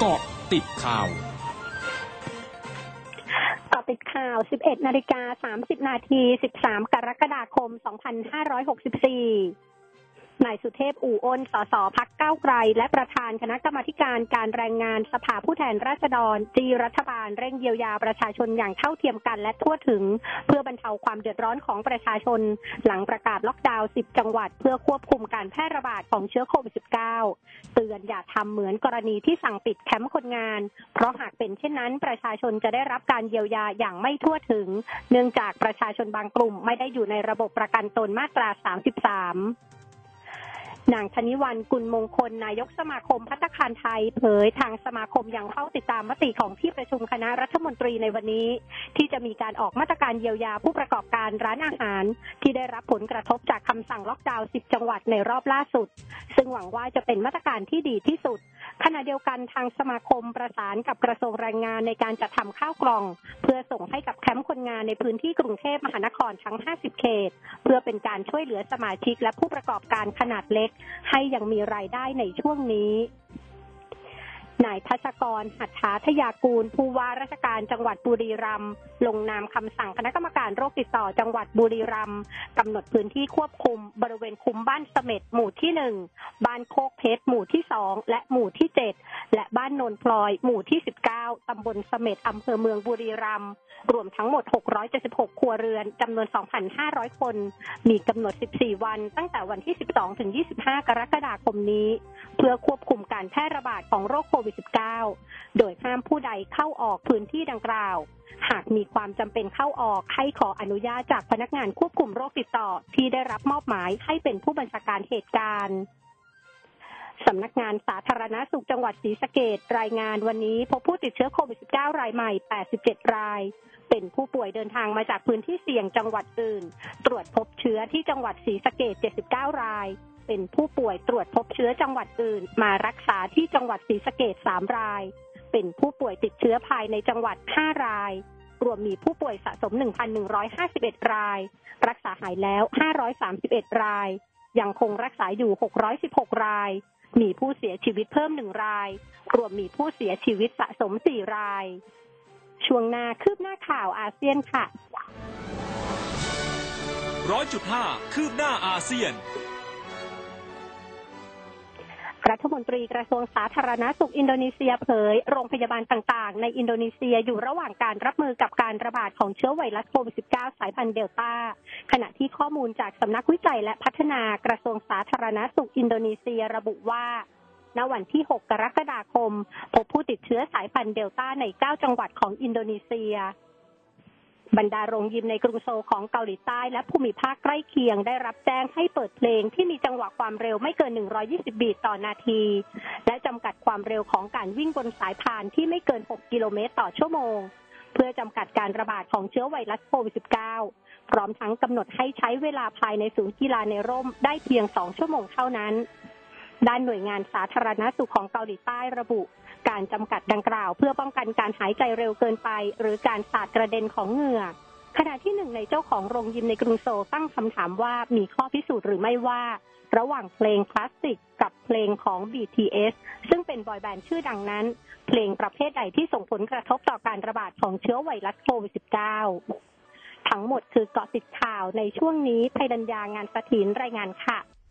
เกาะติดข่าวกาะติดข่าว 11 นาฬิกา 30 นาที 13 กรกฎาคม 2564 นายสุเทพอู่อ้น สสพักเก้าไกล และประธานคณะกรรมาการการแรงงานสภาผู้แทนราษฎร จีรัฐบาลเร่งเยียวยาประชาชนอย่างเท่าเทียมกันและทั่วถึง เพื่อบรรเทาความเดือดร้อนของประชาชน หลังประกาศล็อกดาวน์ 10 จังหวัด เพื่อควบคุมการแพร่ระบาดของเชื้อโควิด -19 เตือนอย่าทำเหมือนกรณีที่สั่งปิดแคมป์คนงาน เพราะหากเป็นเช่นนั้น ประชาชนจะได้รับการเยียวยาอย่างไม่ทั่วถึง เนื่องจากประชาชนบางกลุ่มไม่ได้อยู่ในระบบประกันตนมาตรา 33 นางธนิวันกุลมงคลนายกสมาคมพัตตาคารไทย เผยทางสมาคมยังเข้าติดตามมติของที่ประชุมคณะรัฐมนตรีในวันนี้ ที่จะมีการออกมาตรการเยียวยาผู้ประกอบการร้านอาหาร ที่ได้รับผลกระทบจากคำสั่งล็อกดาวน์ 10 จังหวัดในรอบล่าสุด ซึ่งหวังว่าจะเป็นมาตรการที่ดีที่สุด ขณะเดียวกันทางสมาคมประสานกับกระทรวงแรงงานในการจัดทำข้าวกล่อง เพื่อส่งให้กับแคมป์คนงานในพื้นที่กรุงเทพมหานครทั้ง 50 เขต เพื่อเป็นการช่วยเหลือสมาชิกและผู้ประกอบการขนาดเล็ก ให้ยังมีรายได้ในช่วงนี้ นายทัชกร หัตถาทยากูล ผู้ว่าราชการจังหวัดบุรีรัมย์ลงนามคำสั่งคณะกรรมการโรคติดต่อจังหวัดบุรีรัมย์กำหนดพื้นที่ควบคุม บริเวณคุมบ้านเสม็ดหมู่ที่หนึ่งบ้านโคกเพชรหมู่ที่สองและหมู่ที่เจ็ดและบ้านโนนพลอยหมู่ที่สิบเก้าตำบลเสม็ดอำเภอเมืองบุรีรัมย์รวมทั้งหมด 676 ครัวเรือนจำนวน 2,500 คน มีกำหนด 14 วัน ตั้งแต่วันที่ 12 ถึง 25 กรกฎาคมนี้ เพื่อควบคุมการแพร่ระบาดของโรคโควิด -19 โดยห้ามผู้ใดเข้าออกพื้นที่ดังกล่าว หากมีความจำเป็นเข้าออกให้ขออนุญาตจากพนักงานควบคุมโรคติดต่อที่ได้รับมอบหมายให้เป็นผู้บัญชาการเหตุการณ์สำนักงานสาธารณสุขจังหวัดศรีสะเกดรายงานวันนี้พบผู้ติดเชื้อโควิด -19 รายใหม่ 87 ราย เป็นผู้ป่วยเดินทางมาจากพื้นที่เสี่ยงจังหวัดอื่น ตรวจพบเชื้อที่จังหวัดศรีสะเกด79 ราย เป็นผู้ป่วยตรวจพบเชื้อจังหวัดอื่น มารักษาที่จังหวัดศรีสะเกด3ราย เป็นผู้ป่วยติดเชื้อภายในจังหวัด 5 ราย รวมมีผู้ป่วยสะสม 1,151 ราย รักษาหายแล้ว 531 ราย ยังคงรักษาอยู่ 616 ราย มีผู้เสียชีวิตเพิ่มหนึ่งราย รวมมีผู้เสียชีวิตสะสมสี่ราย ช่วงหน้าคืบหน้าข่าวอาเซียนค่ะร้อยจุดห้าคืบหน้าอาเซียน รัฐมนตรีกระทรวงสาธารณสุขอินโดนีเซียเผย โรงพยาบาลต่างๆ ในอินโดนีเซียอยู่ระหว่างการรับมือกับการระบาดของเชื้อไวรัสโควิด -19 สายพันธุ์เดลต้า ขณะที่ข้อมูลจากสำนักวิจัยและพัฒนากระทรวงสาธารณสุขอินโดนีเซียระบุว่าณวันที่ 6 กรกฎาคม พบผู้ติดเชื้อสายพันธุ์เดลต้าใน 9 จังหวัดของอินโดนีเซีย บรรดาโรงยิมในกรุงโซลของเกาหลีใต้และภูมิภาคใกล้เคียงได้รับแจ้งให้เปิดเพลงที่มีจังหวะความเร็วไม่เกิน 120 บีทต่อนาที และจำกัดความเร็วของการวิ่งบนสายพานที่ไม่เกิน 6 กิโลเมตรต่อชั่วโมง เพื่อจำกัดการระบาดของเชื้อไวรัสโควิด -19 พร้อมทั้งกำหนดให้ใช้เวลาภายในศูนย์กีฬาในร่มได้เพียง 2 ชั่วโมงเท่านั้น ด้านหน่วยงานสาธารณสุขของเกาหลีใต้ระบุ การจำกัดดังกล่าว เพื่อป้องกันการหายใจเร็วเกินไป หรือการสาดกระเด็นของเหงื่อขณะที่หนึ่งในเจ้าของโรงยิมในกรุงโซลตั้งคำถามว่ามีข้อพิสูจน์หรือไม่ว่า ระหว่างเพลงคลาสสิกกับเพลงของ BTS ซึ่งเป็นบอยแบนด์ชื่อดังนั้น เพลงประเภทใดที่ส่งผลกระทบต่อการระบาดของเชื้อไวรัสโควิด -19 ทั้งหมดคือเกาะติดข่าวในช่วงนี้ภัยดัญญางานสถินรายงานค่ะ